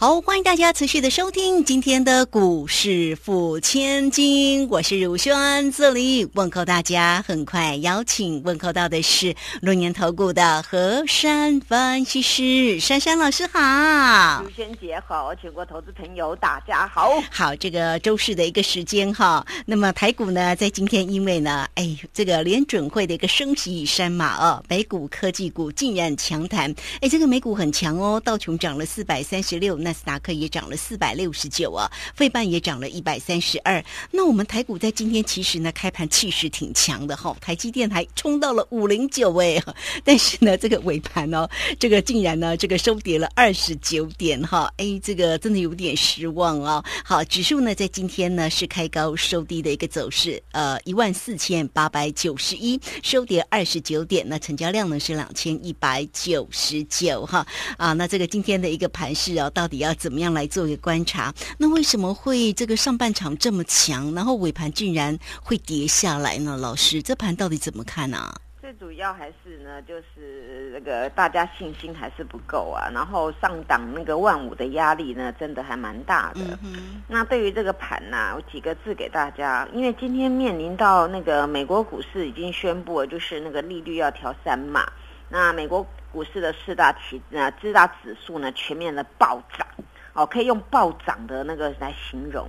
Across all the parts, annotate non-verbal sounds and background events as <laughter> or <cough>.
好，欢迎大家持续的收听今天的股市付千金，我是如轩，这里问候大家。很快邀请问候到的是龙年投顾的何山分析师珊珊老师，好，如轩姐好，全国投资朋友大家好。好，这个周四的一个时间哈，那么台股呢，在今天因为呢，哎，这个联准会的一个升息山马哦，美股科技股竟然强弹，哎，这个美股很强哦，道琼涨了四百三十六。纳斯达克也涨了四百六十九啊，费半也涨了一百三十二。那我们台股在今天其实呢，开盘气势挺强的哈，台积电还冲到了五零九哎，但是呢，这个尾盘哦，这个竟然呢，这个收跌了二十九点哈，哎，这个真的有点失望啊。好，指数呢在今天呢是开高收低的一个走势，呃，一万四千八百九十一，收跌二十九点，那成交量呢是两千一百九十九哈啊，那这个今天的一个盘势啊，到底？要怎么样来做一个观察？那为什么会这个上半场这么强，然后尾盘竟然会跌下来呢？老师，这盘到底怎么看呢？最主要还是呢，就是那个大家信心还是不够啊。然后上档那个万五的压力呢，真的还蛮大的。那对于这个盘呢，我几个字给大家，因为今天面临到那个美国股市已经宣布了，就是那个利率要调三码。那美国。股市的四大指呃四大指数呢全面的暴涨，哦，可以用暴涨的那个来形容。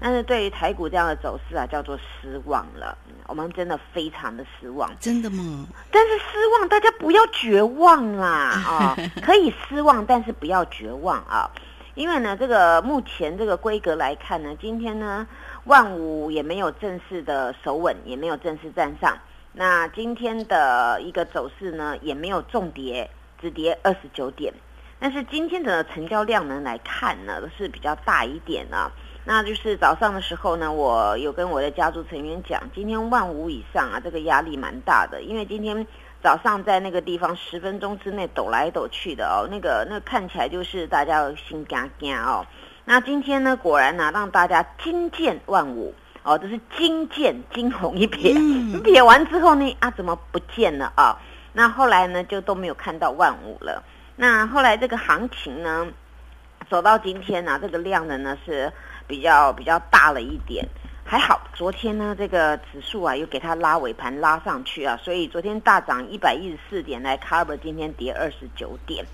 但是对于台股这样的走势啊，叫做失望了。我们真的非常的失望。真的吗？但是失望，大家不要绝望啦啊！<laughs> 可以失望，但是不要绝望啊！因为呢，这个目前这个规格来看呢，今天呢万五也没有正式的守稳，也没有正式站上。那今天的一个走势呢，也没有重跌，只跌二十九点。但是今天的成交量呢来看呢，是比较大一点啊。那就是早上的时候呢，我有跟我的家族成员讲，今天万五以上啊，这个压力蛮大的，因为今天早上在那个地方十分钟之内抖来抖去的哦，那个那看起来就是大家心惊惊哦。那今天呢，果然呢，让大家惊见万五。哦，这是惊见惊鸿一瞥，瞥完之后呢，啊，怎么不见了啊？那后来呢，就都没有看到万五了。那后来这个行情呢，走到今天呢，这个量呢呢是比较比较大了一点。还好，昨天呢这个指数啊又给它拉尾盘拉上去啊，所以昨天大涨一百一十四点来 cover 今天跌二十九点。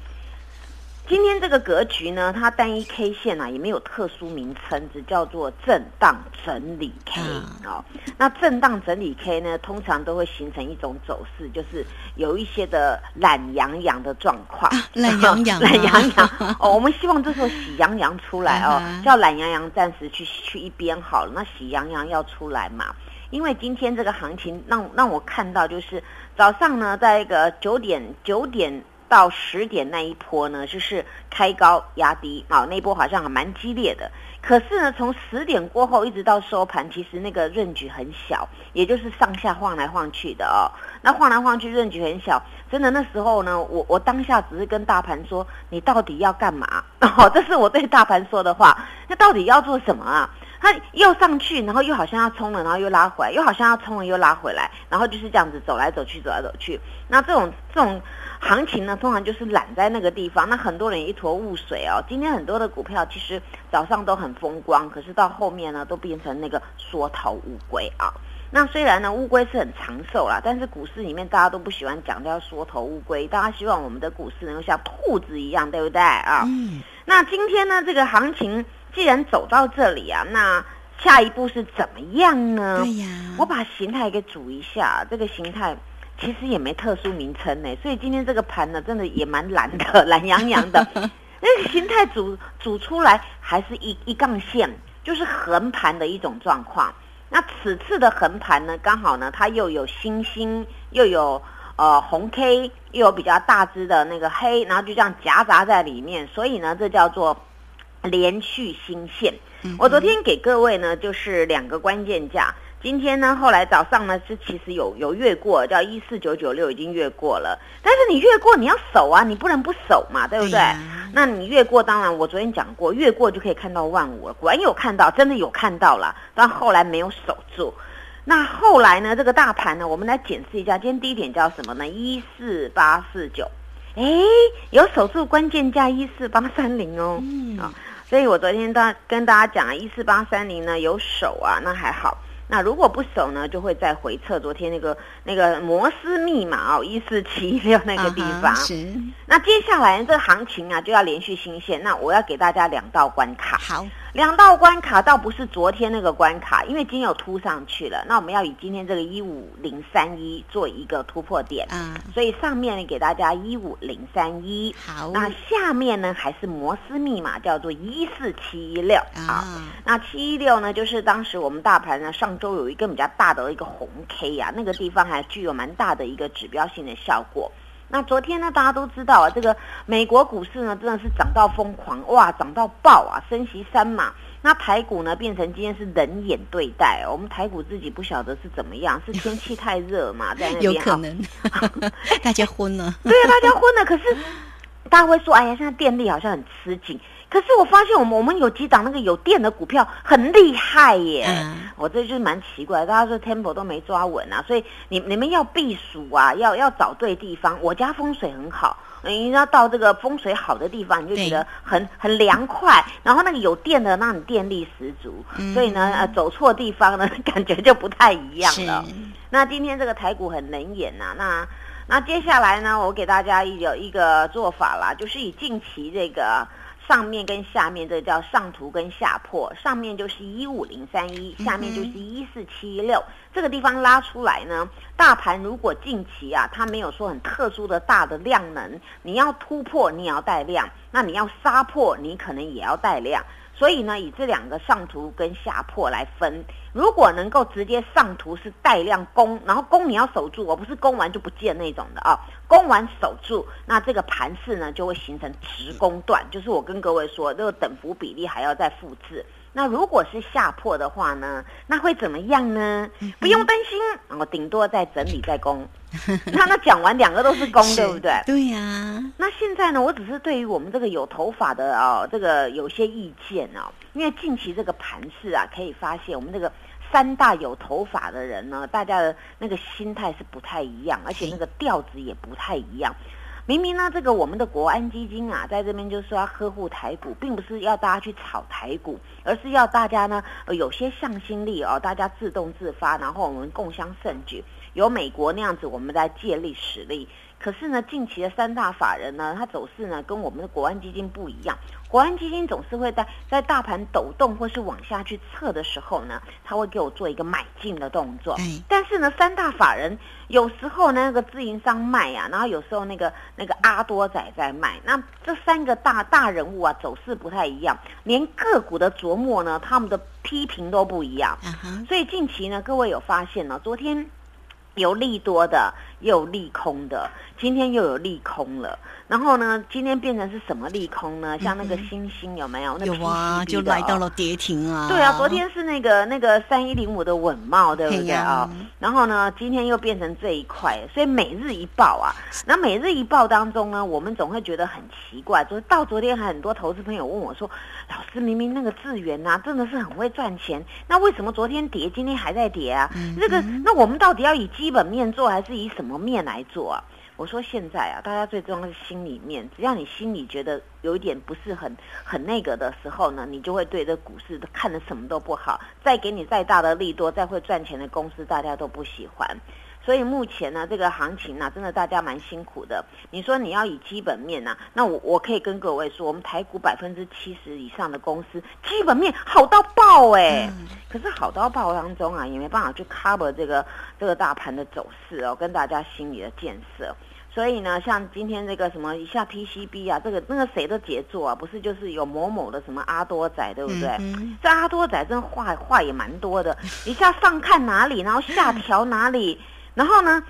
今天这个格局呢，它单一 K 线啊也没有特殊名称，只叫做震荡整理 K 啊。那震荡整理 K 呢，通常都会形成一种走势，就是有一些的懒洋洋的状况。懒洋洋，<laughs> 懒洋洋。哦，我们希望这时候喜洋洋出来哦，叫懒洋洋暂时去去一边好了。那喜洋洋要出来嘛？因为今天这个行情让让我看到，就是早上呢，在一个九点九点。到十点那一波呢，就是开高压低啊，那波好像还蛮激烈的。可是呢，从十点过后一直到收盘，其实那个润局很小，也就是上下晃来晃去的哦。那晃来晃去，润局很小，真的那时候呢，我我当下只是跟大盘说：“你到底要干嘛？” <laughs> 哦，这是我对大盘说的话。那到底要做什么啊？它又上去，然后又好像要冲了，然后又拉回来，又好像要冲了又拉回来，然后就是这样子走来走去，走来走去。那这种这种。行情呢，通常就是懒在那个地方，那很多人一坨雾水哦。今天很多的股票其实早上都很风光，可是到后面呢，都变成那个缩头乌龟啊。那虽然呢，乌龟是很长寿啦，但是股市里面大家都不喜欢讲叫缩头乌龟，大家希望我们的股市能够像兔子一样，对不对啊？嗯。那今天呢，这个行情既然走到这里啊，那下一步是怎么样呢？对呀。我把形态给组一下，这个形态。其实也没特殊名称呢，所以今天这个盘呢，真的也蛮懒的，<laughs> 懒洋洋的。<laughs> 那个形态组组出来还是一一杠线，就是横盘的一种状况。那此次的横盘呢，刚好呢，它又有星星，又有呃红 K，又有比较大只的那个黑，然后就这样夹杂在里面，所以呢，这叫做连续新线。我昨天给各位呢，就是两个关键价。今天呢，后来早上呢是其实有有越过，叫一四九九六已经越过了。但是你越过你要守啊，你不能不守嘛，对不对？那你越过，当然我昨天讲过，越过就可以看到万五了。果然有看到，真的有看到了，但后来没有守住。那后来呢，这个大盘呢，我们来检视一下，今天低点叫什么呢？一四八四九，哎，有守住关键价一四八三零哦，啊。所以我昨天大跟大家讲啊，一四八三零呢有守啊，那还好。那如果不守呢，就会再回测昨天那个那个摩斯密码哦，一四七六那个地方。是。那接下来这个行情啊，就要连续新线。那我要给大家两道关卡。好。两道关卡倒不是昨天那个关卡，因为今天有突上去了。那我们要以今天这个一五零三一做一个突破点，嗯，所以上面呢给大家一五零三一，好，那下面呢还是摩斯密码叫做一四七一六，好，那七一六呢就是当时我们大盘呢上周有一个比较大的一个红 K 呀，那个地方还具有蛮大的一个指标性的效果。那昨天呢，大家都知道啊，这个美国股市呢真的是涨到疯狂，哇，涨到爆啊，升息三码。那台股呢变成今天是冷眼对待，哦我们台股自己不晓得是怎么样，是 <laughs> 天气太热嘛，在那边有可能，大家昏了。对啊，大家昏了。可是大家会说，哎呀，现在电力好像很吃紧。可是我发现我们我们有几档那个有电的股票很厉害耶，我这就是蛮奇怪，大家说 temple 都没抓稳啊，所以你你们要避暑啊，要要找对地方。我家风水很好，你要到这个风水好的地方，你就觉得很很凉快，然后那个有电的，让你电力十足。所以呢，呃，走错地方呢，<laughs> 感觉就不太一样了。那今天这个台股很冷眼呐，那那接下来呢，我给大家有一个做法啦，就是以近期这个。上面跟下面这叫上图跟下破，上面就是一五零三一，下面就是一四七六，这个地方拉出来呢，大盘如果近期啊，它没有说很特殊的大的量能，你要突破你也要带量，那你要杀破你可能也要带量。所以呢，以这两个上图跟下破来分，如果能够直接上图是带量攻，然后攻你要守住，我不是攻完就不见那种的啊，攻完守住，那这个盘势呢就会形成直攻段，就是我跟各位说，这个等幅比例还要再复制。那如果是下破的话呢？那会怎么样呢？不用担心，我顶多再整理再攻。<laughs> 那那讲完两个都是攻，对不对？对呀。那现在呢？我只是对于我们这个有头发的哦，这个有些意见哦。因为近期这个盘势啊，可以发现我们这个三大有头发的人呢，大家的那个心态是不太一样，而且那个调子也不太一样。明明呢，这个我们的国安基金啊，在这边就是说要呵护台股，并不是要大家去炒台股，而是要大家呢有些向心力哦，大家自动自发，然后我们共襄盛举，有美国那样子，我们在借力使力。可是呢，近期的三大法人呢，它走势呢跟我们的国安基金不一样。国安基金总是会在在大盘抖动或是往下去测的时候呢，他会给我做一个买进的动作。但是呢，三大法人有时候呢那个自营商卖啊，然后有时候那个那个阿多仔在卖。那这三个大大人物啊，走势不太一样，连个股的琢磨呢，他们的批评都不一样。所以近期呢，各位有发现呢，昨天有利多的，也有利空的。今天又有利空了，然后呢，今天变成是什么利空呢？像那个星星有没有？有啊，就来到了跌停啊。对啊，昨天是那个那个三一零五的稳茂，对不对啊？然后呢，今天又变成这一块，所以每日一报啊。那每日一报当中呢，我们总会觉得很奇怪，就是到昨天很多投资朋友问我说：“老师，明明那个智源呐，真的是很会赚钱，那为什么昨天跌，今天还在跌啊？这个，那我们到底要以基本面做，还是以什么什么面来做啊？”我说现在啊，大家最重要是心里面，只要你心里觉得有一点不是很很那个的时候呢，你就会对这股市看的什么都不好。再给你再大的利多，再会赚钱的公司，大家都不喜欢。所以目前呢，这个行情呢，真的大家蛮辛苦的。你说你要以基本面呢，那我我可以跟各位说，我们台股百分之七十以上的公司基本面好到爆哎。可是好到爆当中啊，也没办法去 cover 这个这个大盘的走势哦，跟大家心理的建设。所以呢，像今天这个什么一下 PCB 啊，这个那个谁的杰作啊，不是就是有某某的什么阿多仔，对不对？这阿多仔真话话也蛮多的，一下上看哪里，然后下调哪里，然后呢，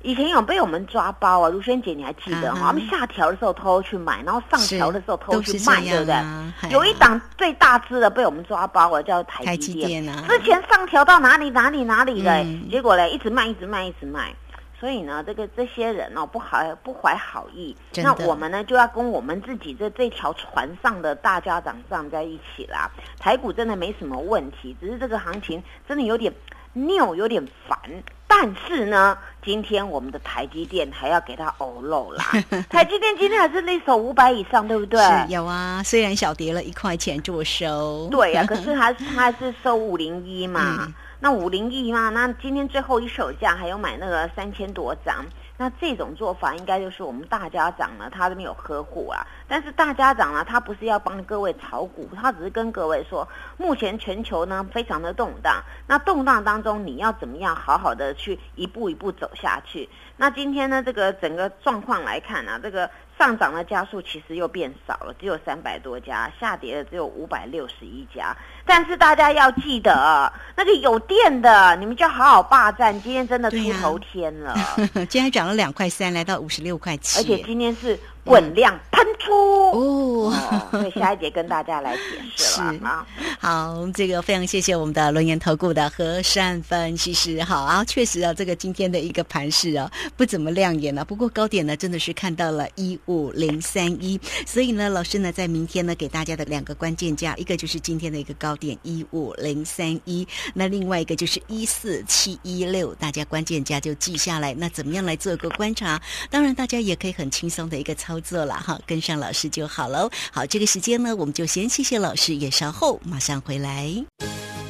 以前有被我们抓包啊，如萱姐你还记得哈？啊哈我们下调的时候偷偷去买，然后上调的时候偷偷去卖，对不对？有一档最大只的被我们抓包了，叫台台积积电。电啊，之前上调到哪里哪里哪里的、嗯结果嘞一直卖一直卖一直卖。所以呢，这个这些人哦，不好不怀好意，那我们呢就要跟我们自己这这条船上的大家长站在一起啦。台股真的没什么问题，只是这个行情真的有点拗，有点烦。但是呢，今天我们的台积电还要给它欧漏啦。<laughs> 台积电今天还是那手五百以上，对不对？是有啊，虽然小跌了一块钱做收，对呀、可是 <laughs> 还是它还是收五零一嘛，嗯那五零一嘛，那今天最后一手价还有买那个三千多张，那这种做法应该就是我们大家长呢，他这边有呵护啊，但是大家长呢，他不是要帮各位炒股，他只是跟各位说，目前全球呢非常的动荡，那动荡当中你要怎么样好好的去一步一步走下去？那今天呢，这个整个状况来看呢、这个上涨的家数其实又变少了，只有三百多家，下跌的只有五百六十一家。但是大家要记得，那个有电的，你们就好好霸占。今天真的出头天了，<laughs> 今天涨了两块三，来到五十六块七，而且今天是滚量喷出。哦。哦，所以下一节跟大家来解释了 <laughs> 啊。好，这个非常谢谢我们的轮研投顾的和善分析师。好啊，确实啊，这个今天的一个盘势啊，不怎么亮眼啊。不过高点呢，真的是看到了一五零三一，所以呢，老师呢在明天呢给大家的两个关键价，一个就是今天的一个高点一五零三一，那另外一个就是一四七一六，大家关键价就记下来。那怎么样来做一个观察？当然，大家也可以很轻松的一个操作了哈，跟上老师就好喽。好，这个时间呢，我们就先谢谢老师，也稍后马上回来。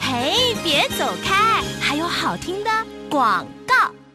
嘿，别走开，还有好听的广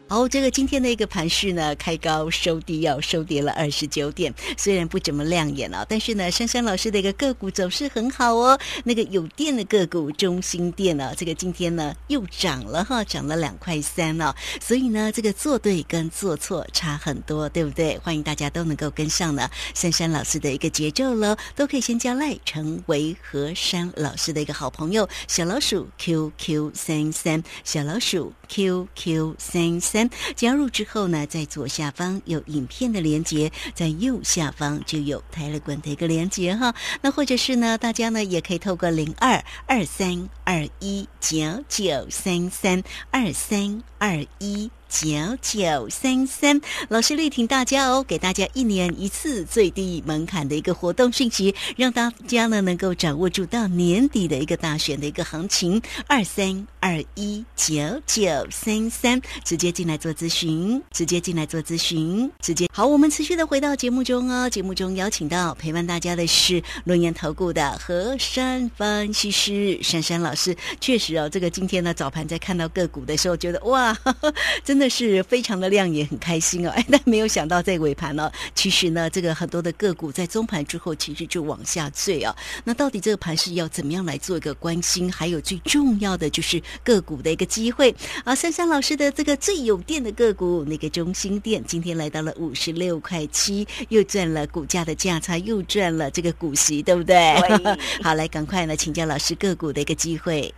哦。这个今天的一个盘势呢，开高收低，要收跌了二十九点，虽然不怎么亮眼啊，但是呢，珊珊老师的一个个股走势很好哦。那个有电的个股中心电呢、这个今天呢又涨了哈，涨了两块三哦。所以呢，这个做对跟做错差很多，对不对？欢迎大家都能够跟上呢珊珊老师的一个节奏喽，都可以先加赖成为和珊老师的一个好朋友，小老鼠 QQ 三三，小老鼠 QQ 三三。加入之后呢，在左下方有影片的连接，在右下方就有台了滚的一个连接哈。那或者是呢，大家呢也可以透过零二二三二一九九三三二三二一。九九三三，老师力挺大家哦，给大家一年一次最低门槛的一个活动讯息，让大家呢能够掌握住到年底的一个大选的一个行情。二三二一九九三三，直接进来做咨询，直接进来做咨询，直接好。我们持续的回到节目中哦，节目中邀请到陪伴大家的是轮言投顾的和山分析师珊珊老师。确实哦，这个今天呢早盘在看到个股的时候，觉得哇，<laughs> 真的是非常的亮眼，很开心哦。哎，但没有想到在尾盘呢、其实呢，这个很多的个股在中盘之后，其实就往下坠哦。那到底这个盘是要怎么样来做一个关心？还有最重要的就是个股的一个机会啊。珊珊老师的这个最有电的个股，那个中心店，今天来到了五十六块七，又赚了股价的价差，又赚了这个股息，对不对？对 <laughs> 好，来赶快呢，请教老师个股的一个机会。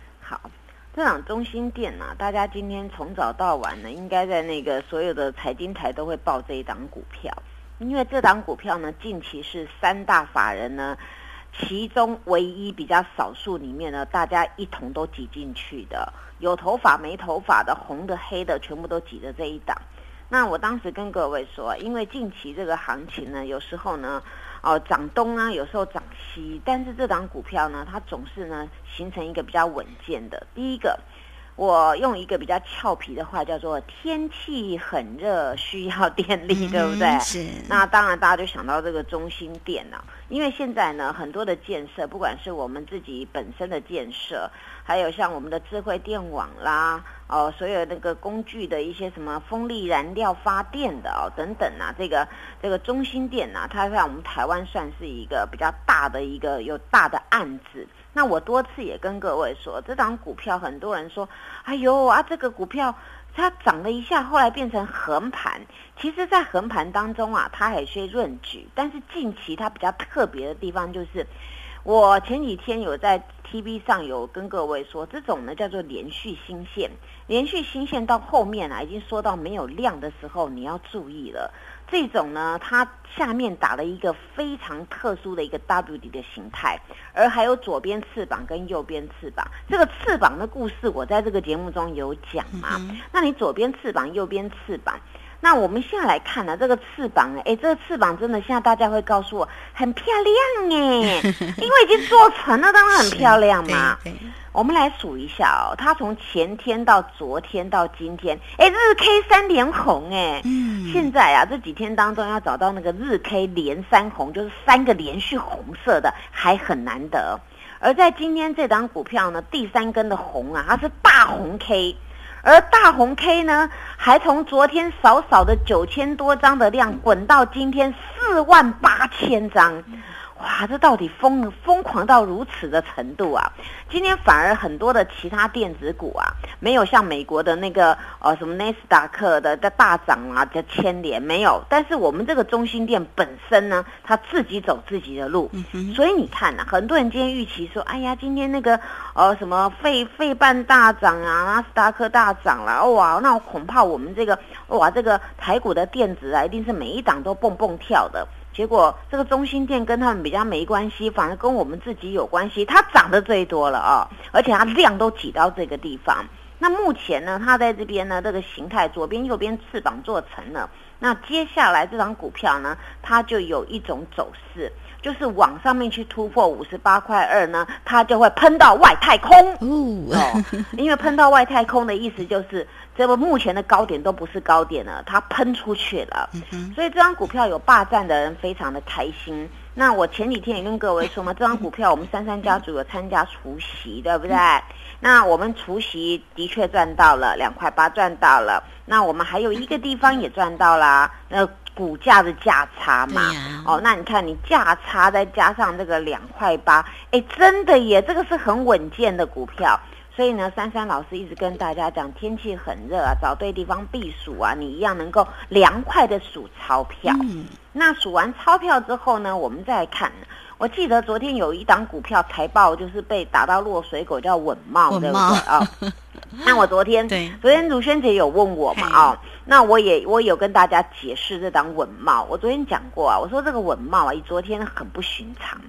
这档中心店呐、大家今天从早到晚呢，应该在那个所有的财经台都会报这一档股票，因为这档股票呢，近期是三大法人呢。其中唯一比较少数里面呢，大家一同都挤进去的，有头发没头发的、红的黑的，全部都挤着这一档。那我当时跟各位说，因为近期这个行情呢，有时候呢，哦涨东啊，有时候涨西，但是这档股票呢，它总是呢形成一个比较稳健的。第一个，我用一个比较俏皮的话叫做“天气很热，需要电力”，对不对？嗯是。那当然，大家就想到这个中心店了、因为现在呢，很多的建设，不管是我们自己本身的建设，还有像我们的智慧电网啦，哦，所有那个工具的一些什么风力燃料发电的哦等等啊，这个这个中心电呢、它在我们台湾算是一个比较大的一个有大的案子。那我多次也跟各位说，这档股票很多人说，哎呦啊，这个股票它涨了一下，后来变成横盘。其实，在横盘当中啊，它还有些润举，但是近期它比较特别的地方就是，我前几天有在 TV 上有跟各位说，这种呢叫做连续新线，连续新线到后面啊，已经说到没有量的时候，你要注意了。这种呢，它下面打了一个非常特殊的一个 W 底的形态，而还有左边翅膀跟右边翅膀。这个翅膀的故事，我在这个节目中有讲嘛？那你左边翅膀，右边翅膀。那我们现在来看呢，这个翅膀，哎，这个翅膀真的，现在大家会告诉我很漂亮哎，<laughs> 因为已经做成了，当然很漂亮嘛。我们来数一下哦，它从前天到昨天到今天，哎，日 K 三连红哎。嗯。现在啊，这几天当中要找到那个日 K 连三红，就是三个连续红色的，还很难得。而在今天这档股票呢，第三根的红啊，它是大红 K。而大红 K 呢，还从昨天少少的九千多张的量，滚到今天四万八千张。哇，这到底疯疯狂到如此的程度啊！今天反而很多的其他电子股啊，没有像美国的那个呃什么纳斯达克的在大涨啊，在牵连没有。但是我们这个中心店本身呢，它自己走自己的路，所以你看呐，很多人今天预期说，哎呀，今天那个呃什么费费半大涨啊，纳斯达克大涨了，哇，那我恐怕我们这个哇这个台股的电子啊，一定是每一档都蹦蹦跳的。结果这个中心店跟他们比较没关系，反而跟我们自己有关系。它涨得最多了啊，而且它量都挤到这个地方。那目前呢，它在这边呢，这个形态左边右边翅膀做成了。那接下来这张股票呢，它就有一种走势，就是往上面去突破五十八块二呢，它就会喷到外太空哦。因为喷到外太空的意思就是。这个目前的高点都不是高点了，它喷出去了，所以这张股票有霸占的人非常的开心。那我前几天也跟各位说嘛，<laughs> 这张股票我们三三家族有参加除夕，对不对？那我们除夕的确赚到了两块八，赚到了。那我们还有一个地方也赚到啦，那股价的价差嘛。哦，那你看你价差再加上这个两块八，哎，真的耶，这个是很稳健的股票。所以呢，珊珊老师一直跟大家讲，天气很热啊，找对地方避暑啊，你一样能够凉快的数钞票。嗯，那数完钞票之后呢，我们再看。我记得昨天有一档股票财报就是被打到落水狗，叫稳茂，对不对啊？<laughs> 那我昨天，对，昨天卢萱姐有问我嘛啊？那我也我有跟大家解释这档稳茂。我昨天讲过啊，我说这个稳茂啊，昨天很不寻常。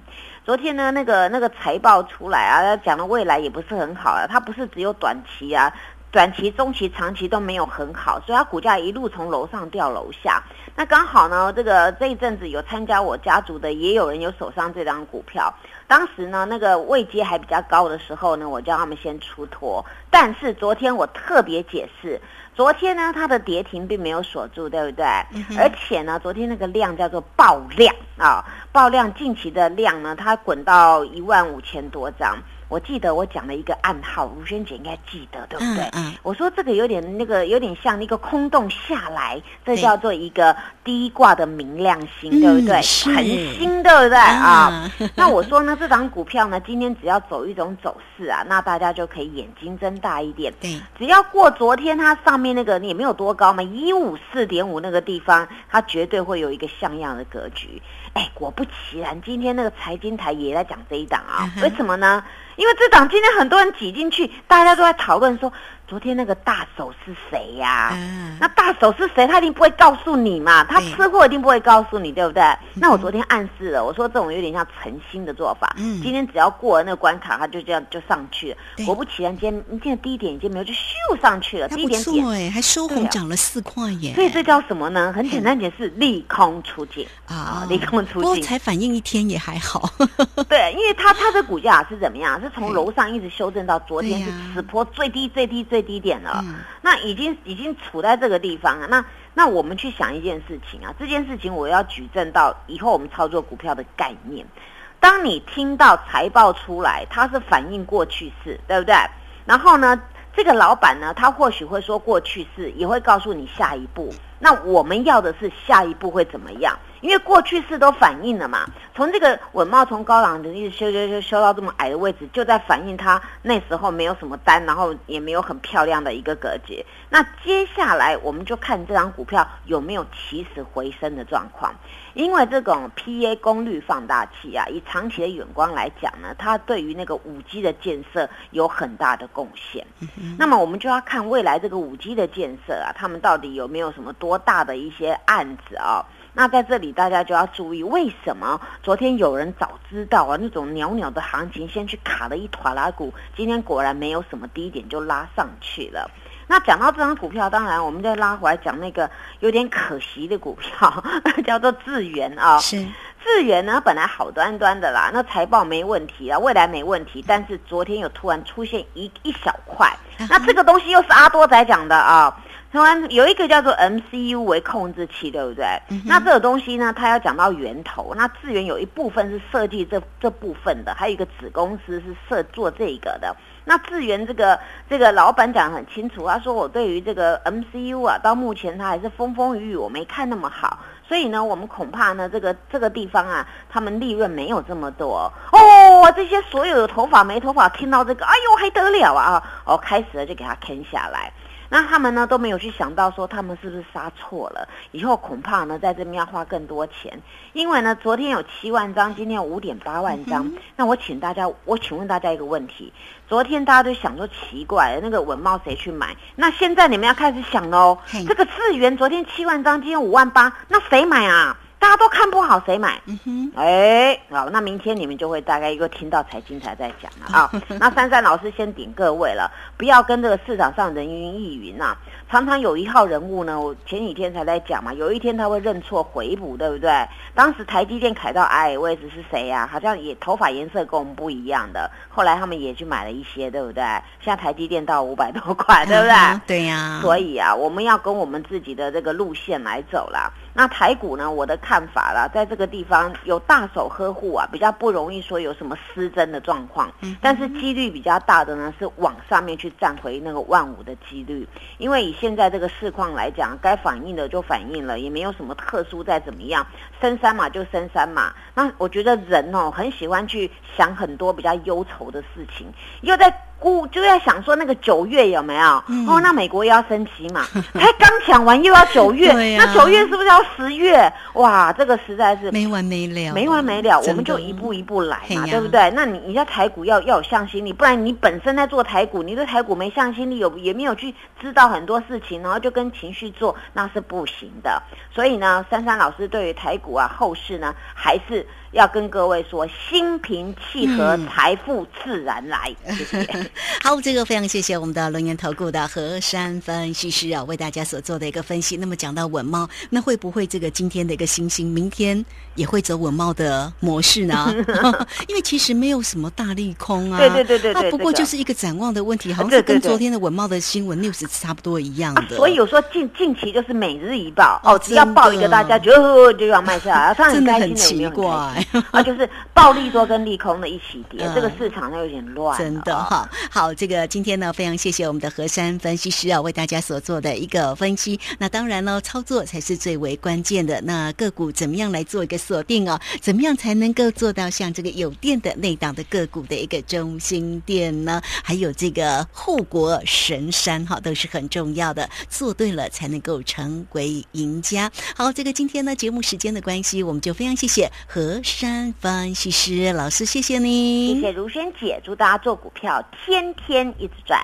昨天呢，那个那个财报出来啊，讲的未来也不是很好啊，它不是只有短期啊，短期、中期、长期都没有很好，所以它股价一路从楼上掉楼下。那刚好呢，这个这一阵子有参加我家族的，也有人有手上这张股票。当时呢，那个位阶还比较高的时候呢，我叫他们先出脱。但是昨天我特别解释。昨天呢，它的跌停并没有锁住，对不对？而且呢，昨天那个量叫做爆量啊，爆量近期的量呢，它滚到一万五千多张。我记得我讲了一个暗号，如萱姐应该记得，对不对？我说这个有点那个，有点像那个空洞下来，这叫做一个低挂的明亮星，对不对？恒星，对不对啊？那我说呢，这张股票呢，今天只要走一种走势啊，那大家就可以眼睛睁大一点。对，只要过昨天它上面那个也没有多高嘛，一五四点五那个地方，它绝对会有一个像样的格局。哎，果不其然，今天那个财经台也在讲这一档啊？为什么呢？因因为这档今天很多人挤进去，大家都在讨论说。昨天那个大手是谁呀？那大手是谁？他一定不会告诉你嘛。他吃货一定不会告诉你，对不对？那我昨天暗示了，我说这种有点像诚心的做法。嗯，今天只要过了那个关卡，他就这样就上去了。果不其然，今天今天低点已经没有，就咻上去了。低点点哎，还收红涨了四块耶。所以这叫什么呢？很简单解释，利空出尽啊，利空出尽。不过才反应一天也还好。<laughs> 对，因为他他的股价是怎么样？是从楼上一直修正到昨天是此波最低最低最。低点了，那已经已经处在这个地方了。那那我们去想一件事情啊，这件事情我要举证到以后我们操作股票的概念。当你听到财报出来，它是反映过去式，对不对？然后呢，这个老板呢，他或许会说过去式，也会告诉你下一步。那我们要的是下一步会怎么样？因为过去式都反映了嘛，从这个稳茂从高档的一直修修修修到这么矮的位置，就在反映它那时候没有什么单，然后也没有很漂亮的一个格局。那接下来我们就看这张股票有没有起死回生的状况。因为这种 PA 功率放大器啊，以长期的眼光来讲呢，它对于那个五 G 的建设有很大的贡献。那么我们就要看未来这个五 G 的建设啊，他们到底有没有什么多大的一些案子啊？那在这里大家就要注意，为什么昨天有人早知道啊，那种袅袅的行情先去卡了一坨拉股，今天果然没有什么低点就拉上去了。那讲到这张股票，当然我们再拉回来讲那个有点可惜的股票，<laughs> 叫做智源啊。是智源呢，本来好端端的啦，那财报没问题啊，未来没问题，但是昨天有突然出现一一小块，那这个东西又是阿多仔讲的啊。突然有一个叫做 MCU 为控制器，对不对？那这个东西呢，它要讲到源头。那智源有一部分是设计这这部分的，还有一个子公司是设做这个的。那智源这个这个老板讲很清楚，他说我对于这个 MCU 啊，到目前他还是风风雨雨，我没看那么好。所以呢，我们恐怕呢，这个这个地方啊，他们利润没有这么多哦。这些所有有头发没头发听到这个，哎呦还得了啊！哦，开始了就给他坑下来。那他们呢都没有去想到说他们是不是杀错了，以后恐怕呢在这边要花更多钱，因为呢昨天有七万张，今天有五点八万张。那我请大家，我请问大家一个问题：昨天大家都想说奇怪，那个文茂谁去买？那现在你们要开始想喽，这个智源昨天七万张，今天五万八，那谁买啊？大家都看不好，谁买？嗯哼，哎，好，那明天你们就会大概一个听到财经台在讲了啊。<laughs> 那珊珊老师先顶各位了，不要跟这个市场上人云亦云呐。常常有一号人物呢，我前几天才在讲嘛，有一天他会认错回补，对不对？当时台积电凯到矮位置是谁呀？好像也头发颜色跟我们不一样的，后来他们也去买了一些，对不对？现在台积电到五百多块，对不对？对呀。所以啊，我们要跟我们自己的这个路线来走啦。那台股呢？我的看法啦，在这个地方有大手呵护啊，比较不容易说有什么失真的状况。嗯。但是几率比较大的呢，是往上面去站回那个万五的几率。因为以现在这个市况来讲，该反映的就反映了，也没有什么特殊再怎么样，升三嘛就升三嘛。那我觉得人哦，很喜欢去想很多比较忧愁的事情，又在。估就在想说那个九月有没有？哦，那美国又要升息嘛？才 <laughs> 刚讲完又要九月，那九月是不是要十月？哇，这个实在是没完没了，没完没了。我们就一步一步来嘛，对不对？那你你在台股要要有向心力，不然你本身在做台股，你对台股没向心力，有也没有去知道很多事情，然后就跟情绪做，那是不行的。所以呢，珊珊老师对于台股啊后市呢，还是。要跟各位说，心平气和，财富自然来。谢谢。<laughs> 好，这个非常谢谢我们的龙岩投顾的何山分析师啊，为大家所做的一个分析。那么讲到稳茂，那会不会这个今天的一个星星，明天也会走稳茂的模式呢？<laughs> <laughs> 因为其实没有什么大利空啊。对对对对对。不过就是一个展望的问题，好像是跟昨天的稳茂的新闻 news 差不多一样的。所以有时候近近期就是每日一报哦，只要报一个，大家就就要卖下来，真的很奇怪。啊，就是暴利多跟利空的一起跌，这个市场有点乱。真的哈，好，这个今天呢，非常谢谢我们的何山分析师啊，为大家所做的一个分析。那当然呢，操作才是最为关键的。那个股怎么样来做一个锁定哦？怎么样才能够做到像这个有电的内档的个股的一个中心店呢？还有这个护国神山哈，都是很重要的。做对了，才能够成为赢家。好，这个今天呢，节目时间的关系，我们就非常谢谢何山。分析师老师，谢谢你，谢谢如萱姐，祝大家做股票天天一直赚。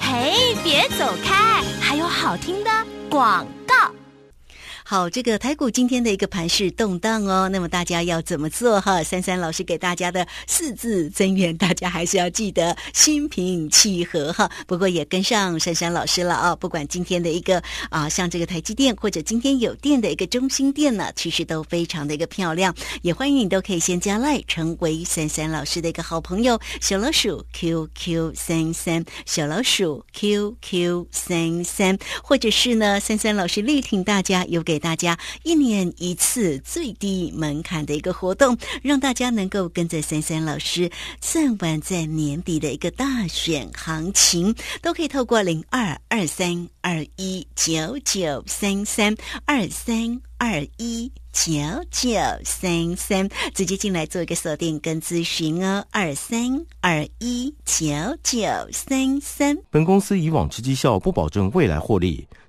嘿，别走开，还有好听的广告。好，这个台股今天的一个盘势动荡哦，那么大家要怎么做哈？珊珊老师给大家的四字真言，大家还是要记得心平气和哈。不过也跟上珊珊老师了啊，不管今天的一个啊，像这个台积电或者今天有电的一个中心店呢，其实都非常的一个漂亮。也欢迎你都可以先加赖，成为珊珊老师的一个好朋友，小老鼠 QQ 三三，小老鼠 QQ 三三，或者是呢，珊珊老师力挺大家有给。大家一年一次最低门槛的一个活动，让大家能够跟着珊珊老师算完在年底的一个大选行情，都可以透过零二二三二一九九三三二三二一。九九三三，直接进来做一个锁定跟咨询哦，二三二一九九三三。本公司以往之绩效不保证未来获利，